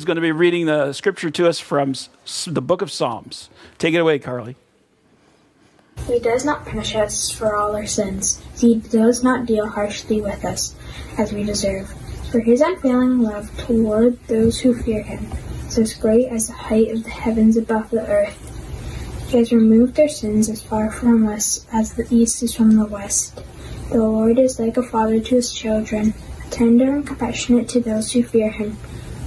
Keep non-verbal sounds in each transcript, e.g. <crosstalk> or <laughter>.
is going to be reading the scripture to us from the book of Psalms. Take it away, Carly. He does not punish us for all our sins. He does not deal harshly with us as we deserve. For his unfailing love toward those who fear him is as great as the height of the heavens above the earth. He has removed our sins as far from us as the east is from the west. The Lord is like a father to his children, tender and compassionate to those who fear him.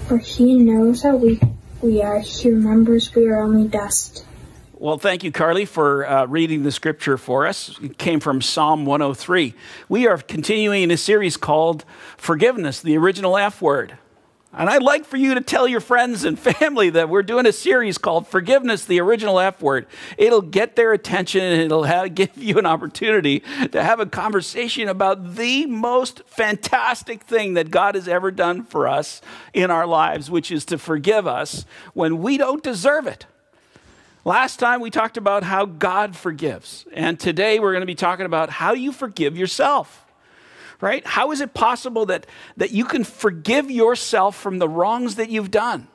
For he knows how weak we are. He remembers we are only dust. Well, thank you, Carly, for uh, reading the scripture for us. It came from Psalm 103. We are continuing in a series called Forgiveness, the original F word. And I'd like for you to tell your friends and family that we're doing a series called Forgiveness, the original F word. It'll get their attention and it'll have, <laughs> give you an opportunity to have a conversation about the most fantastic thing that God has ever done for us in our lives, which is to forgive us when we don't deserve it. Last time we talked about how God forgives. And today we're going to be talking about how you forgive yourself right? How is it possible that, that you can forgive yourself from the wrongs that you've done?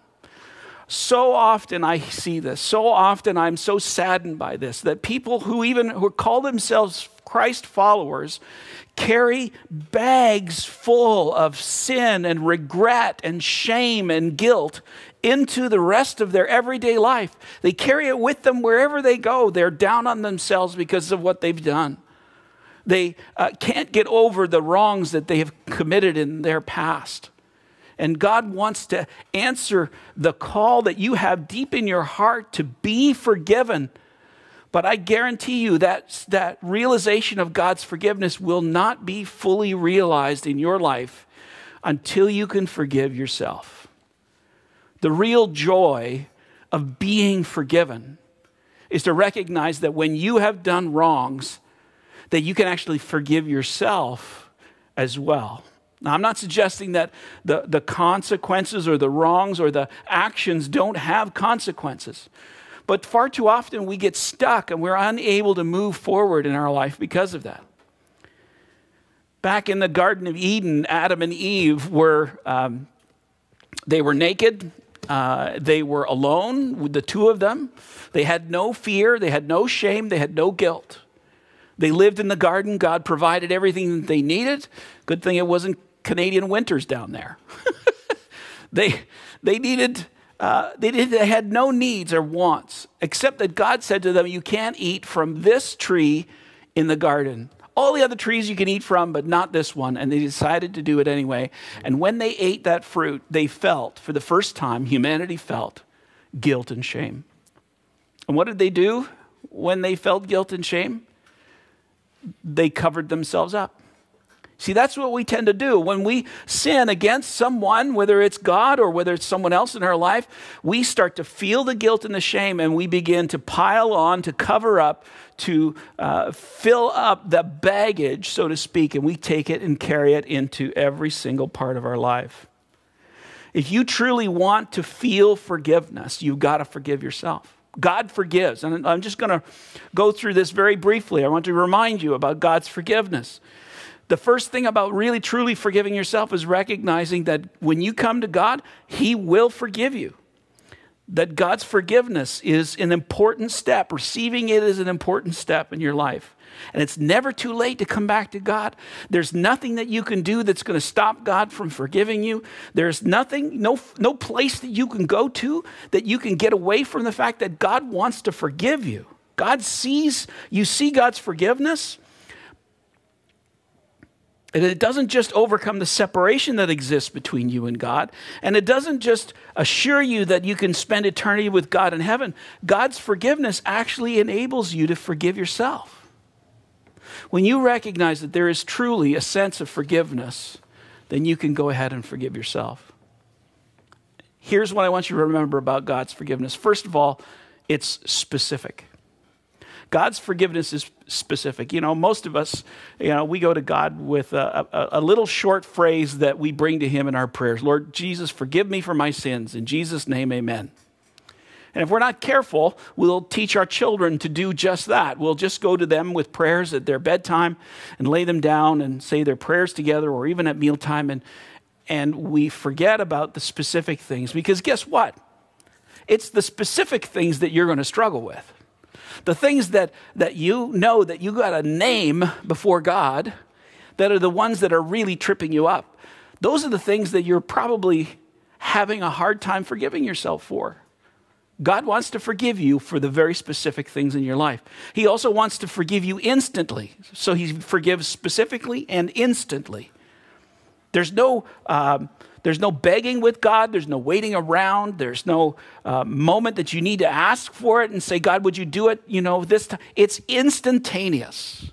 So often I see this. So often I'm so saddened by this that people who even who call themselves Christ followers carry bags full of sin and regret and shame and guilt into the rest of their everyday life. They carry it with them wherever they go. They're down on themselves because of what they've done. They uh, can't get over the wrongs that they have committed in their past. And God wants to answer the call that you have deep in your heart to be forgiven. But I guarantee you that that realization of God's forgiveness will not be fully realized in your life until you can forgive yourself. The real joy of being forgiven is to recognize that when you have done wrongs, that you can actually forgive yourself as well. Now, I'm not suggesting that the, the consequences or the wrongs or the actions don't have consequences. But far too often we get stuck and we're unable to move forward in our life because of that. Back in the Garden of Eden, Adam and Eve were, um, they were naked. Uh, they were alone with the two of them. They had no fear. They had no shame. They had no guilt. They lived in the garden. God provided everything that they needed. Good thing it wasn't Canadian winters down there. <laughs> they, they needed, uh, they, did, they had no needs or wants, except that God said to them, You can't eat from this tree in the garden. All the other trees you can eat from, but not this one. And they decided to do it anyway. And when they ate that fruit, they felt, for the first time, humanity felt guilt and shame. And what did they do when they felt guilt and shame? They covered themselves up. See, that's what we tend to do. When we sin against someone, whether it's God or whether it's someone else in our life, we start to feel the guilt and the shame and we begin to pile on, to cover up, to uh, fill up the baggage, so to speak, and we take it and carry it into every single part of our life. If you truly want to feel forgiveness, you've got to forgive yourself. God forgives. And I'm just going to go through this very briefly. I want to remind you about God's forgiveness. The first thing about really truly forgiving yourself is recognizing that when you come to God, He will forgive you. That God's forgiveness is an important step. Receiving it is an important step in your life. And it's never too late to come back to God. There's nothing that you can do that's going to stop God from forgiving you. There's nothing, no, no place that you can go to that you can get away from the fact that God wants to forgive you. God sees, you see God's forgiveness. And it doesn't just overcome the separation that exists between you and God. And it doesn't just assure you that you can spend eternity with God in heaven. God's forgiveness actually enables you to forgive yourself. When you recognize that there is truly a sense of forgiveness, then you can go ahead and forgive yourself. Here's what I want you to remember about God's forgiveness. First of all, it's specific. God's forgiveness is specific. You know, most of us, you know, we go to God with a, a, a, little short phrase that we bring to Him in our prayers Lord Jesus, forgive me for my sins. In Jesus' name, amen. And if we're not careful, we'll teach our children to do just that. We'll just go to them with prayers at their bedtime and lay them down and say their prayers together or even at mealtime. And, and we forget about the specific things because guess what? It's the specific things that you're going to struggle with. The things that, that you know that you got a name before God that are the ones that are really tripping you up. Those are the things that you're probably having a hard time forgiving yourself for. God wants to forgive you for the very specific things in your life. He also wants to forgive you instantly. So he forgives specifically and instantly. There's no, um, there's no begging with God. There's no waiting around. There's no uh, moment that you need to ask for it and say, God, would you do it? You know, this time. It's instantaneous.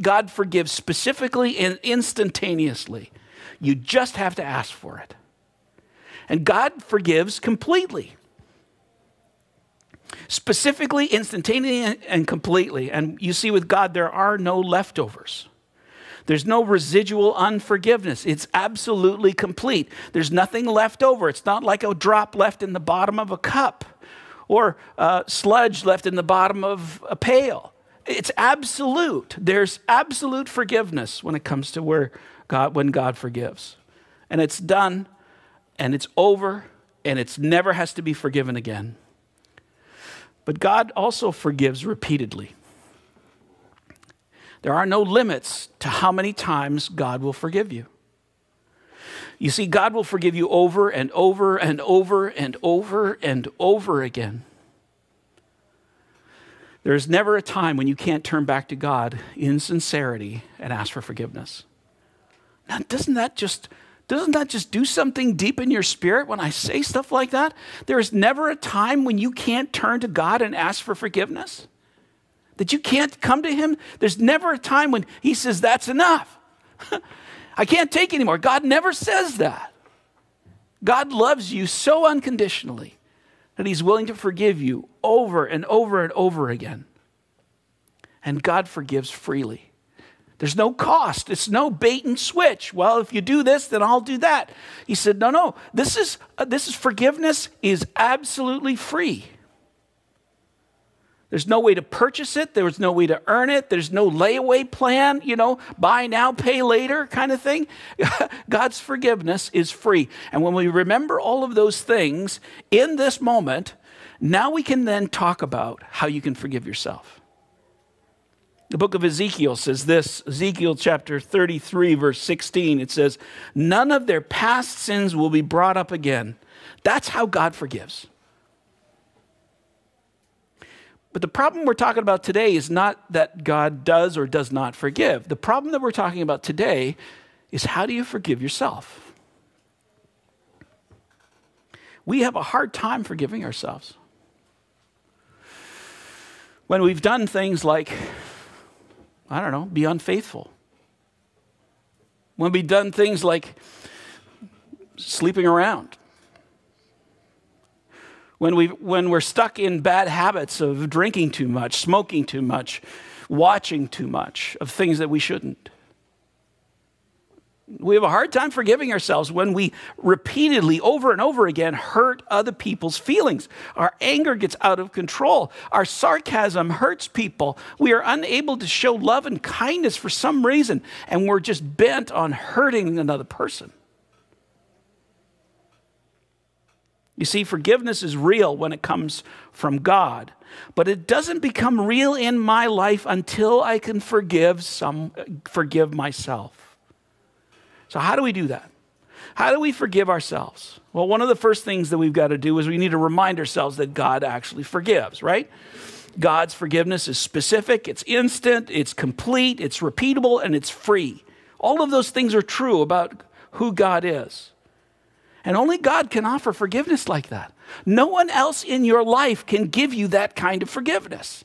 God forgives specifically and instantaneously. You just have to ask for it. And God forgives completely. Specifically, instantaneously, and completely. And you see, with God, there are no leftovers. There's no residual unforgiveness. It's absolutely complete. There's nothing left over. It's not like a drop left in the bottom of a cup or uh, sludge left in the bottom of a pail. It's absolute. There's absolute forgiveness when it comes to where God, when God forgives. And it's done and it's over and it never has to be forgiven again. But God also forgives repeatedly. There are no limits to how many times God will forgive you. You see, God will forgive you over and over and over and over and over again. There's never a time when you can't turn back to God in sincerity and ask for forgiveness. Now, doesn't that just doesn't that just do something deep in your spirit when I say stuff like that? There is never a time when you can't turn to God and ask for forgiveness that you can't come to Him? There's never a time when He says, That's enough. <laughs> I can't take anymore. God never says that. God loves you so unconditionally that He's willing to forgive you over and over and over again. And God forgives freely. There's no cost. It's no bait and switch. Well, if you do this, then I'll do that. He said, "No, no. This is uh, this is forgiveness is absolutely free. There's no way to purchase it. There was no way to earn it. There's no layaway plan, you know, buy now, pay later kind of thing. <laughs> God's forgiveness is free. And when we remember all of those things in this moment, now we can then talk about how you can forgive yourself. The book of Ezekiel says this Ezekiel chapter 33, verse 16. It says, None of their past sins will be brought up again. That's how God forgives. But the problem we're talking about today is not that God does or does not forgive. The problem that we're talking about today is how do you forgive yourself? We have a hard time forgiving ourselves. When we've done things like, I don't know, be unfaithful. When we've done things like sleeping around when, we, when we're stuck in bad habits of drinking too much, smoking too much, watching too much of things that we shouldn't. We have a hard time forgiving ourselves when we repeatedly, over and over again, hurt other people's feelings. Our anger gets out of control. Our sarcasm hurts people. We are unable to show love and kindness for some reason, and we're just bent on hurting another person. You see, forgiveness is real when it comes from God, but it doesn't become real in my life until I can forgive some forgive myself. So how do we do that? How do we forgive ourselves? Well, one of the first things that we've got to do is we need to remind ourselves that God actually forgives, right? God's forgiveness is specific, it's instant, it's complete, it's repeatable, and it's free. All of those things are true about who God is. And only God can offer forgiveness like that. No one else in your life can give you that kind of forgiveness.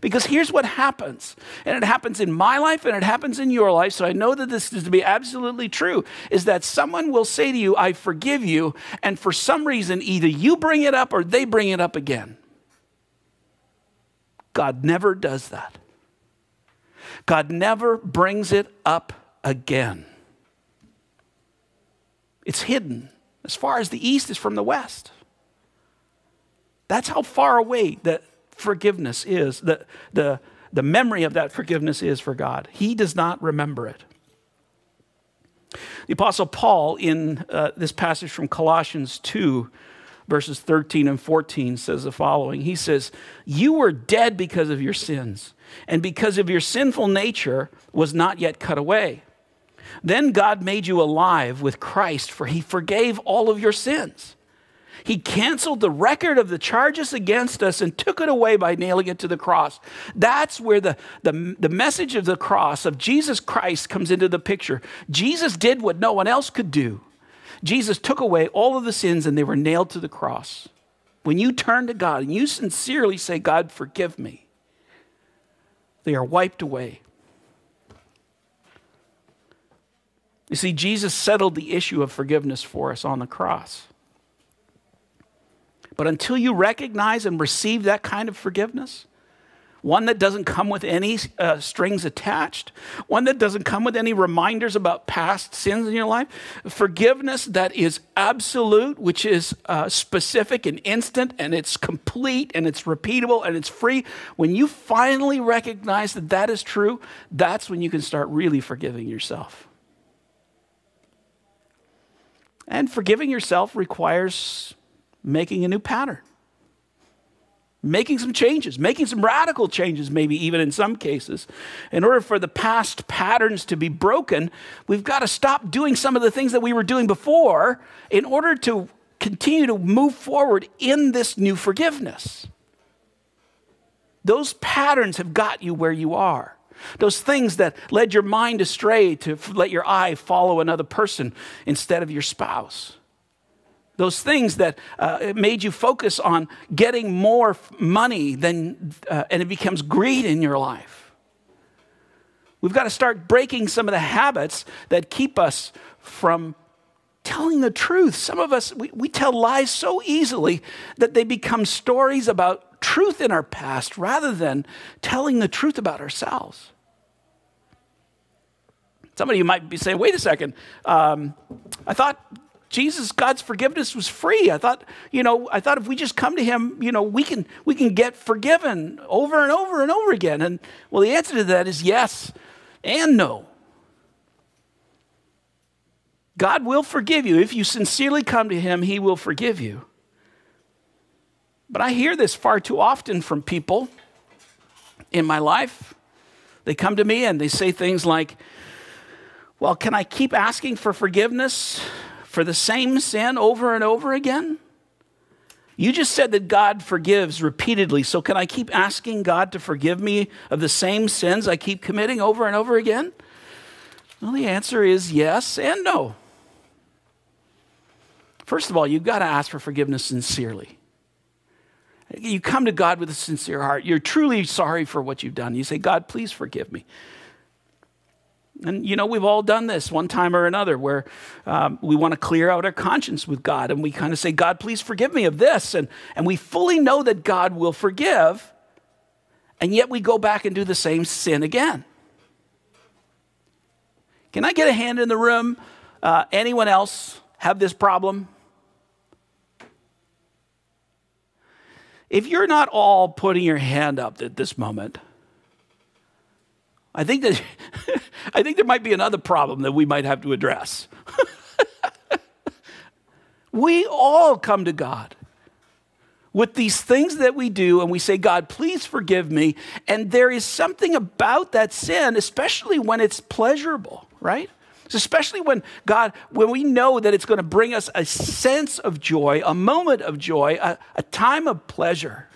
Because here's what happens, and it happens in my life and it happens in your life, so I know that this is to be absolutely true, is that someone will say to you, I forgive you, and for some reason, either you bring it up or they bring it up again. God never does that. God never brings it up again. It's hidden as far as the east is from the west. That's how far away that forgiveness is, the, the, the memory of that forgiveness is for God. He does not remember it. The Apostle Paul, in uh, this passage from Colossians 2, verses 13 and 14, says the following He says, You were dead because of your sins, and because of your sinful nature was not yet cut away. Then God made you alive with Christ, for he forgave all of your sins. He canceled the record of the charges against us and took it away by nailing it to the cross. That's where the, the, the message of the cross of Jesus Christ comes into the picture. Jesus did what no one else could do. Jesus took away all of the sins and they were nailed to the cross. When you turn to God and you sincerely say, God, forgive me, they are wiped away. You see, Jesus settled the issue of forgiveness for us on the cross. But until you recognize and receive that kind of forgiveness, one that doesn't come with any uh, strings attached, one that doesn't come with any reminders about past sins in your life, forgiveness that is absolute, which is uh, specific and instant, and it's complete, and it's repeatable, and it's free. When you finally recognize that that is true, that's when you can start really forgiving yourself. And forgiving yourself requires making a new pattern, making some changes, making some radical changes, maybe even in some cases. In order for the past patterns to be broken, we've got to stop doing some of the things that we were doing before in order to continue to move forward in this new forgiveness. Those patterns have got you where you are. Those things that led your mind astray to let your eye follow another person instead of your spouse those things that uh, made you focus on getting more money than, uh, and it becomes greed in your life. We've got to start breaking some of the habits that keep us from telling the truth. Some of us, we, we tell lies so easily that they become stories about truth in our past rather than telling the truth about ourselves. Somebody you might be saying, wait a second, um, I thought Jesus, God's forgiveness was free. I thought, you know, I thought if we just come to Him, you know, we can we can get forgiven over and over and over again. And well, the answer to that is yes and no. God will forgive you. If you sincerely come to Him, He will forgive you. But I hear this far too often from people in my life. They come to me and they say things like, Well, can I keep asking for forgiveness? For the same sin over and over again? You just said that God forgives repeatedly, so can I keep asking God to forgive me of the same sins I keep committing over and over again? Well, the answer is yes and no. First of all, you've got to ask for forgiveness sincerely. You come to God with a sincere heart. You're truly sorry for what you've done. You say, God, please forgive me. And you know, we've all done this one time or another where um, we want to clear out our conscience with God and we kind of say, God, please forgive me of this. And, and we fully know that God will forgive, and yet we go back and do the same sin again. Can I get a hand in the room? Uh, anyone else have this problem? If you're not all putting your hand up at this moment, I think that <laughs> I think there might be another problem that we might have to address. <laughs> we all come to God with these things that we do and we say, God, please forgive me. And there is something about that sin, especially when it's pleasurable, right? Especially when God, when we know that it's going to bring us a sense of joy, a moment of joy, a, a time of pleasure.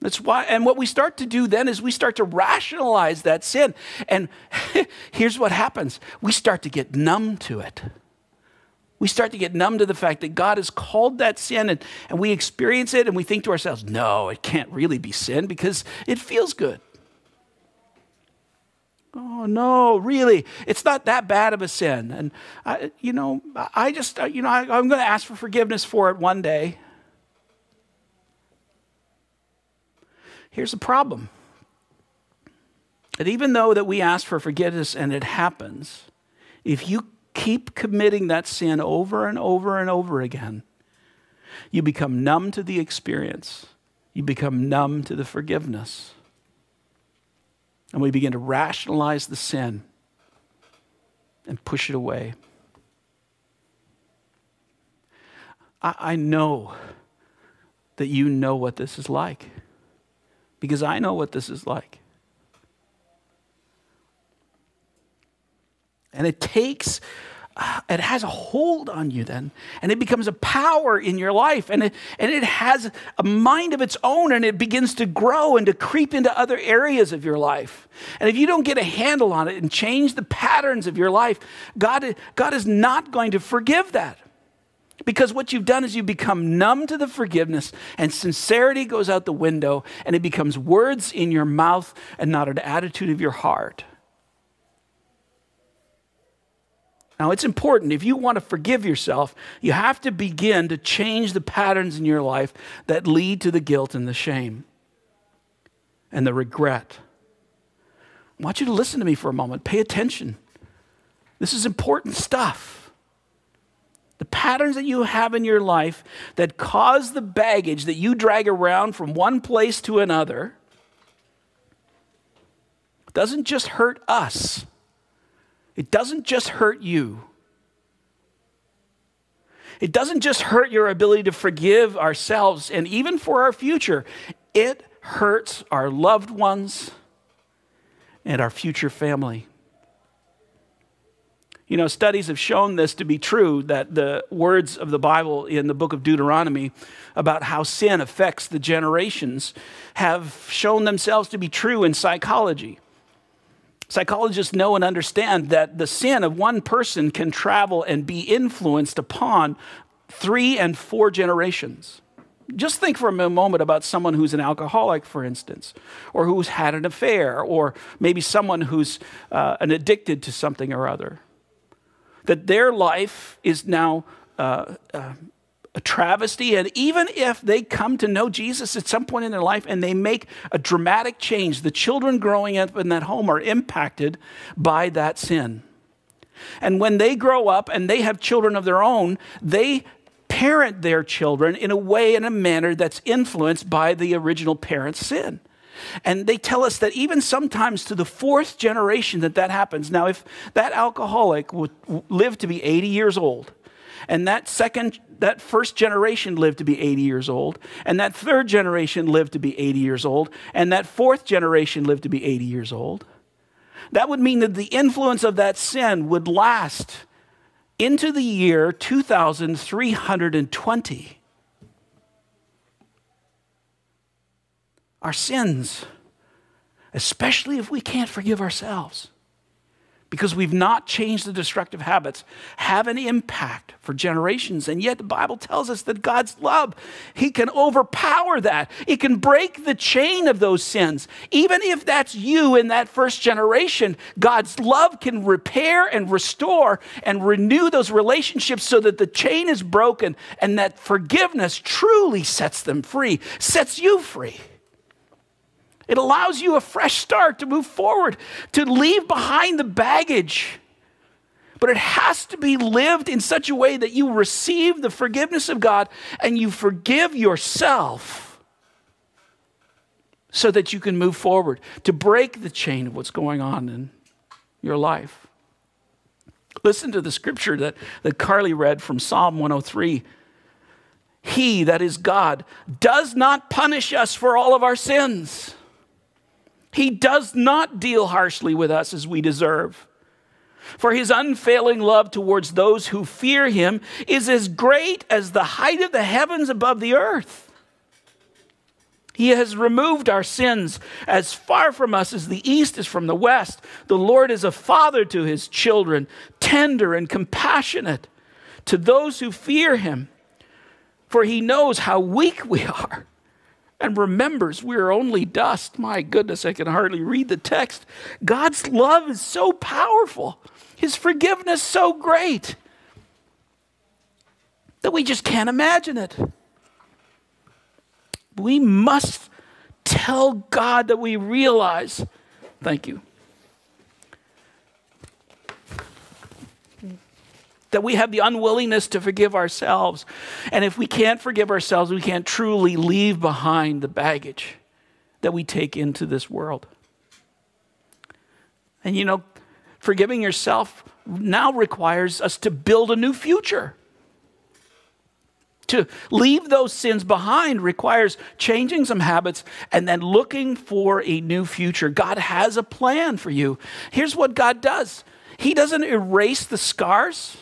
That's why, and what we start to do then is we start to rationalize that sin. And <laughs> here's what happens we start to get numb to it. We start to get numb to the fact that God has called that sin and, and we experience it and we think to ourselves, no, it can't really be sin because it feels good. Oh, no, really, it's not that bad of a sin. And, I, you know, I just, you know, I, I'm going to ask for forgiveness for it one day. Here's the problem. That even though that we ask for forgiveness and it happens, if you keep committing that sin over and over and over again, you become numb to the experience. You become numb to the forgiveness. And we begin to rationalize the sin. and push it away. I, I know that you know what this is like because I know what this is like. And it takes, uh, it has a hold on you then, and it becomes a power in your life, and it, and it has a mind of its own, and it begins to grow and to creep into other areas of your life. And if you don't get a handle on it and change the patterns of your life, God, God is not going to forgive that. Because what you've done is you become numb to the forgiveness, and sincerity goes out the window, and it becomes words in your mouth and not an attitude of your heart. Now, it's important if you want to forgive yourself, you have to begin to change the patterns in your life that lead to the guilt and the shame and the regret. I want you to listen to me for a moment. Pay attention. This is important stuff. The patterns that you have in your life that cause the baggage that you drag around from one place to another doesn't just hurt us it doesn't just hurt you. It doesn't just hurt your ability to forgive ourselves and even for our future, it hurts our loved ones and our future family. You know, studies have shown this to be true that the words of the Bible in the book of Deuteronomy about how sin affects the generations have shown themselves to be true in psychology. Psychologists know and understand that the sin of one person can travel and be influenced upon three and four generations. Just think for a moment about someone who's an alcoholic, for instance, or who's had an affair, or maybe someone who's uh, an addicted to something or other. That their life is now uh, uh, a travesty. And even if they come to know Jesus at some point in their life and they make a dramatic change, the children growing up in that home are impacted by that sin. And when they grow up and they have children of their own, they parent their children in a way, in a manner that's influenced by the original parent's sin. And they tell us that even sometimes to the fourth generation that that happens. Now, if that alcoholic would live to be 80 years old, and that second that first generation lived to be 80 years old, and that third generation lived to be 80 years old, and that fourth generation lived to be 80 years old. That would mean that the influence of that sin would last into the year 2320. Our sins, especially if we can't forgive ourselves, because we've not changed the destructive habits, have an impact for generations. And yet the Bible tells us that God's love, He can overpower that. It can break the chain of those sins. Even if that's you in that first generation, God's love can repair and restore and renew those relationships so that the chain is broken and that forgiveness truly sets them free, sets you free. It allows you a fresh start to move forward, to leave behind the baggage. But it has to be lived in such a way that you receive the forgiveness of God and you forgive yourself so that you can move forward, to break the chain of what's going on in your life. Listen to the scripture that, that Carly read from Psalm 103. He, that is God, does not punish us for all of our sins. He does not deal harshly with us as we deserve. For his unfailing love towards those who fear him is as great as the height of the heavens above the earth. He has removed our sins as far from us as the east is from the west. The Lord is a father to his children, tender and compassionate to those who fear him, for he knows how weak we are and remembers we are only dust. My goodness, I can hardly read the text. God's love is so powerful, His forgiveness so great that we just can't imagine it. We must tell God that we realize. Thank you. That we have the unwillingness to forgive ourselves. And if we can't forgive ourselves, we can't truly leave behind the baggage that we take into this world. And you know, forgiving yourself now requires us to build a new future. To leave those sins behind requires changing some habits and then looking for a new future. God has a plan for you. Here's what God does He doesn't erase the scars,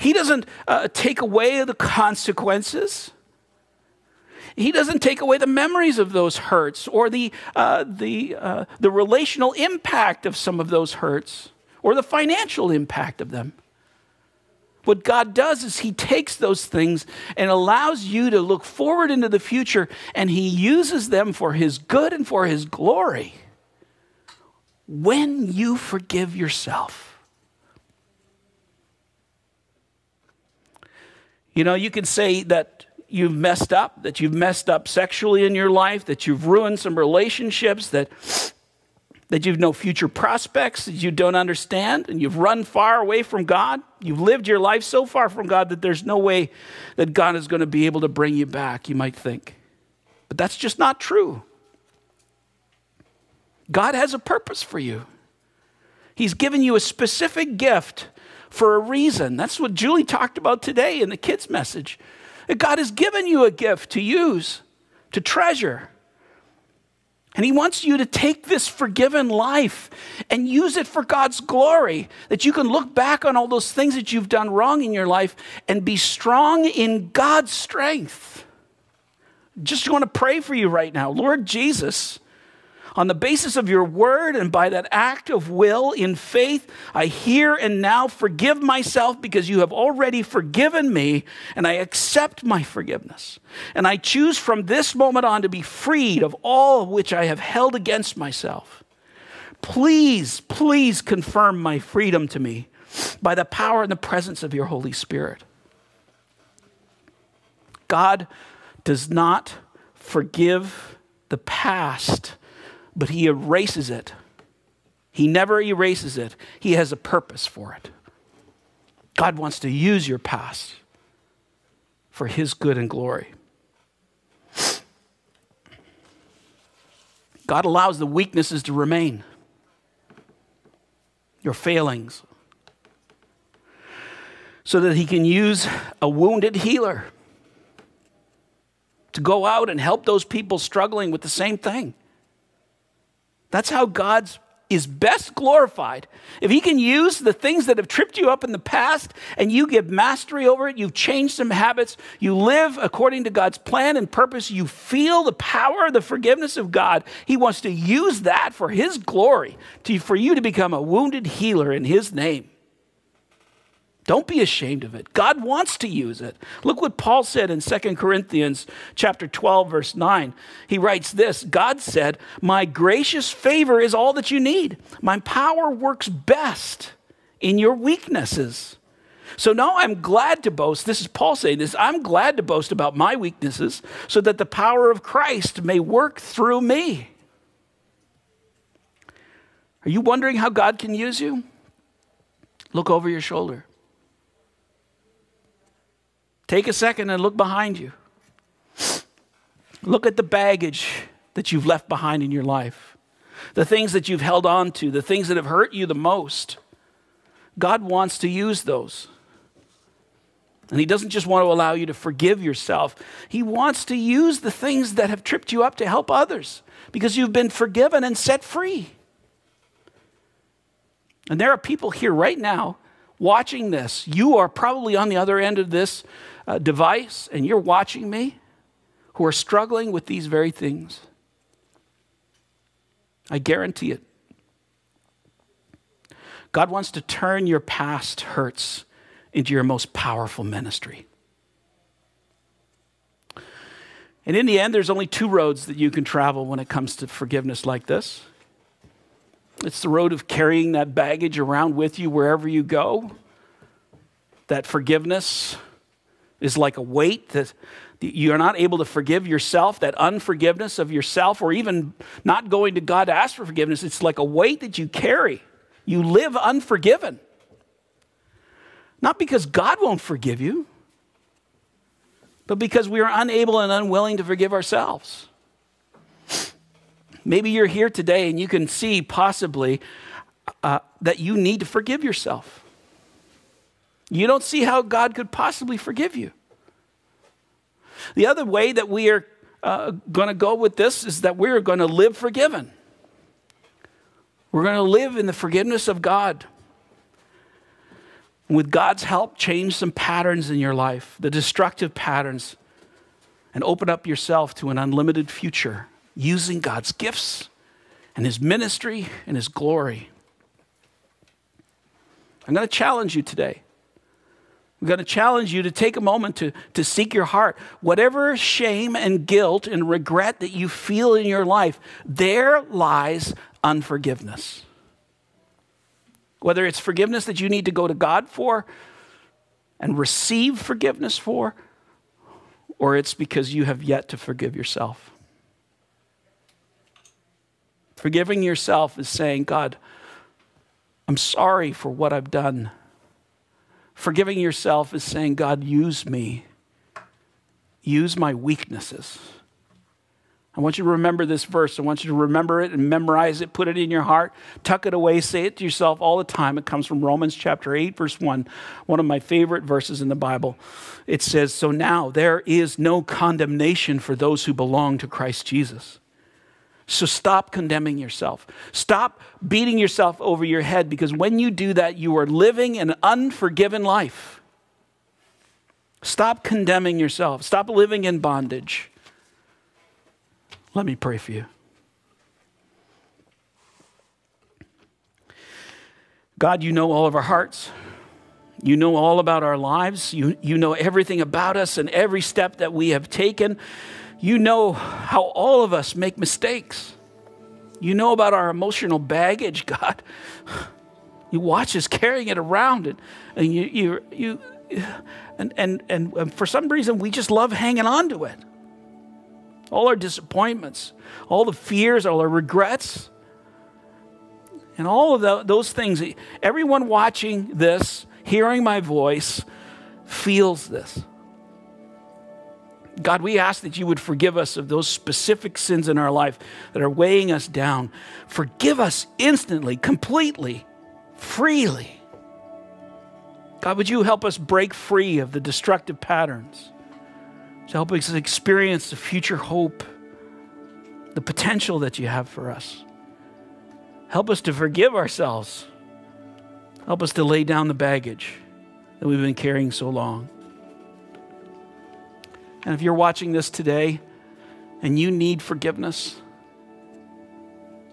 He doesn't uh, take away the consequences. He doesn't take away the memories of those hurts or the, uh, the, uh, the relational impact of some of those hurts or the financial impact of them. What God does is He takes those things and allows you to look forward into the future, and He uses them for His good and for His glory when you forgive yourself. You know, you can say that you've messed up, that you've messed up sexually in your life, that you've ruined some relationships, that that you've no future prospects that you don't understand, and you've run far away from God. You've lived your life so far from God that there's no way that God is going to be able to bring you back, you might think. But that's just not true. God has a purpose for you. He's given you a specific gift for a reason. That's what Julie talked about today in the kids' message. That God has given you a gift to use, to treasure. And he wants you to take this forgiven life and use it for God's glory. That you can look back on all those things that you've done wrong in your life and be strong in God's strength. Just want to pray for you right now. Lord Jesus, on the basis of your word and by that act of will in faith, I hear and now forgive myself because you have already forgiven me, and I accept my forgiveness. And I choose from this moment on to be freed of all which I have held against myself. Please, please confirm my freedom to me by the power and the presence of your Holy Spirit. God does not forgive the past but he erases it. He never erases it, he has a purpose for it. God wants to use your past for his good and glory. God allows the weaknesses to remain, your failings, so that he can use a wounded healer to go out and help those people struggling with the same thing. That's how God's is best glorified. If he can use the things that have tripped you up in the past and you give mastery over it, you've changed some habits, you live according to God's plan and purpose, you feel the power, the forgiveness of God, he wants to use that for his glory, to, for you to become a wounded healer in his name. Don't be ashamed of it. God wants to use it. Look what Paul said in 2 Corinthians chapter 12 verse 9. He writes this, God said, "My gracious favor is all that you need. My power works best in your weaknesses." So now I'm glad to boast. This is Paul saying this. I'm glad to boast about my weaknesses so that the power of Christ may work through me. Are you wondering how God can use you? Look over your shoulder. Take a second and look behind you. Look at the baggage that you've left behind in your life, the things that you've held on to, the things that have hurt you the most. God wants to use those. And He doesn't just want to allow you to forgive yourself, He wants to use the things that have tripped you up to help others because you've been forgiven and set free. And there are people here right now watching this. You are probably on the other end of this uh, device and you're watching me who are struggling with these very things, I guarantee it. God wants to turn your past hurts into your most powerful ministry. And in the end, there's only two roads that you can travel when it comes to forgiveness like this. It's the road of carrying that baggage around with you wherever you go. That forgiveness is like a weight that you're not able to forgive yourself, that unforgiveness of yourself, or even not going to God to ask for forgiveness. It's like a weight that you carry. You live unforgiven. Not because God won't forgive you, but because we are unable and unwilling to forgive ourselves. Maybe you're here today and you can see possibly uh, that you need to forgive yourself. You don't see how God could possibly forgive you. The other way that we are uh, going to go with this is that we're going to live forgiven. We're going to live in the forgiveness of God. With God's help, change some patterns in your life, the destructive patterns, and open up yourself to an unlimited future using God's gifts and His ministry and His glory. I'm going to challenge you today. I'm going to challenge you to take a moment to, to seek your heart. Whatever shame and guilt and regret that you feel in your life, there lies unforgiveness. Whether it's forgiveness that you need to go to God for and receive forgiveness for, or it's because you have yet to forgive yourself. Forgiving yourself is saying, God, I'm sorry for what I've done. Forgiving yourself is saying, God, use me. Use my weaknesses. I want you to remember this verse. I want you to remember it and memorize it, put it in your heart, tuck it away, say it to yourself all the time. It comes from Romans chapter 8, verse 1, one of my favorite verses in the Bible. It says, So now there is no condemnation for those who belong to Christ Jesus. So stop condemning yourself. Stop beating yourself over your head because when you do that, you are living an unforgiven life. Stop condemning yourself. Stop living in bondage. Let me pray for you. God, you know all of our hearts. You know all about our lives. You, you know everything about us and every step that we have taken. You know how all of us make mistakes. You know about our emotional baggage, <laughs> God. You watch us carrying it around, and, and you, you, you and, and, and for some reason, we just love hanging on to it. All our disappointments, all the fears, all our regrets, and all of the, those things. Everyone watching this, hearing my voice, feels this. God, we ask that you would forgive us of those specific sins in our life that are weighing us down. Forgive us instantly, completely, freely. God, would you help us break free of the destructive patterns to help us experience the future hope, the potential that you have for us? Help us to forgive ourselves. Help us to lay down the baggage that we've been carrying so long. And if you're watching this today and you need forgiveness,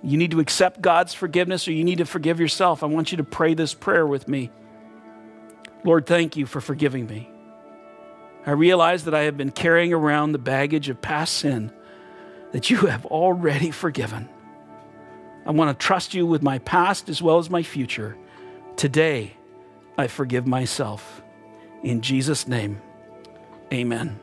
you need to accept God's forgiveness or you need to forgive yourself, I want you to pray this prayer with me. Lord, thank you for forgiving me. I realize that I have been carrying around the baggage of past sin that you have already forgiven. I want to trust you with my past as well as my future. Today, I forgive myself. In Jesus' name, amen.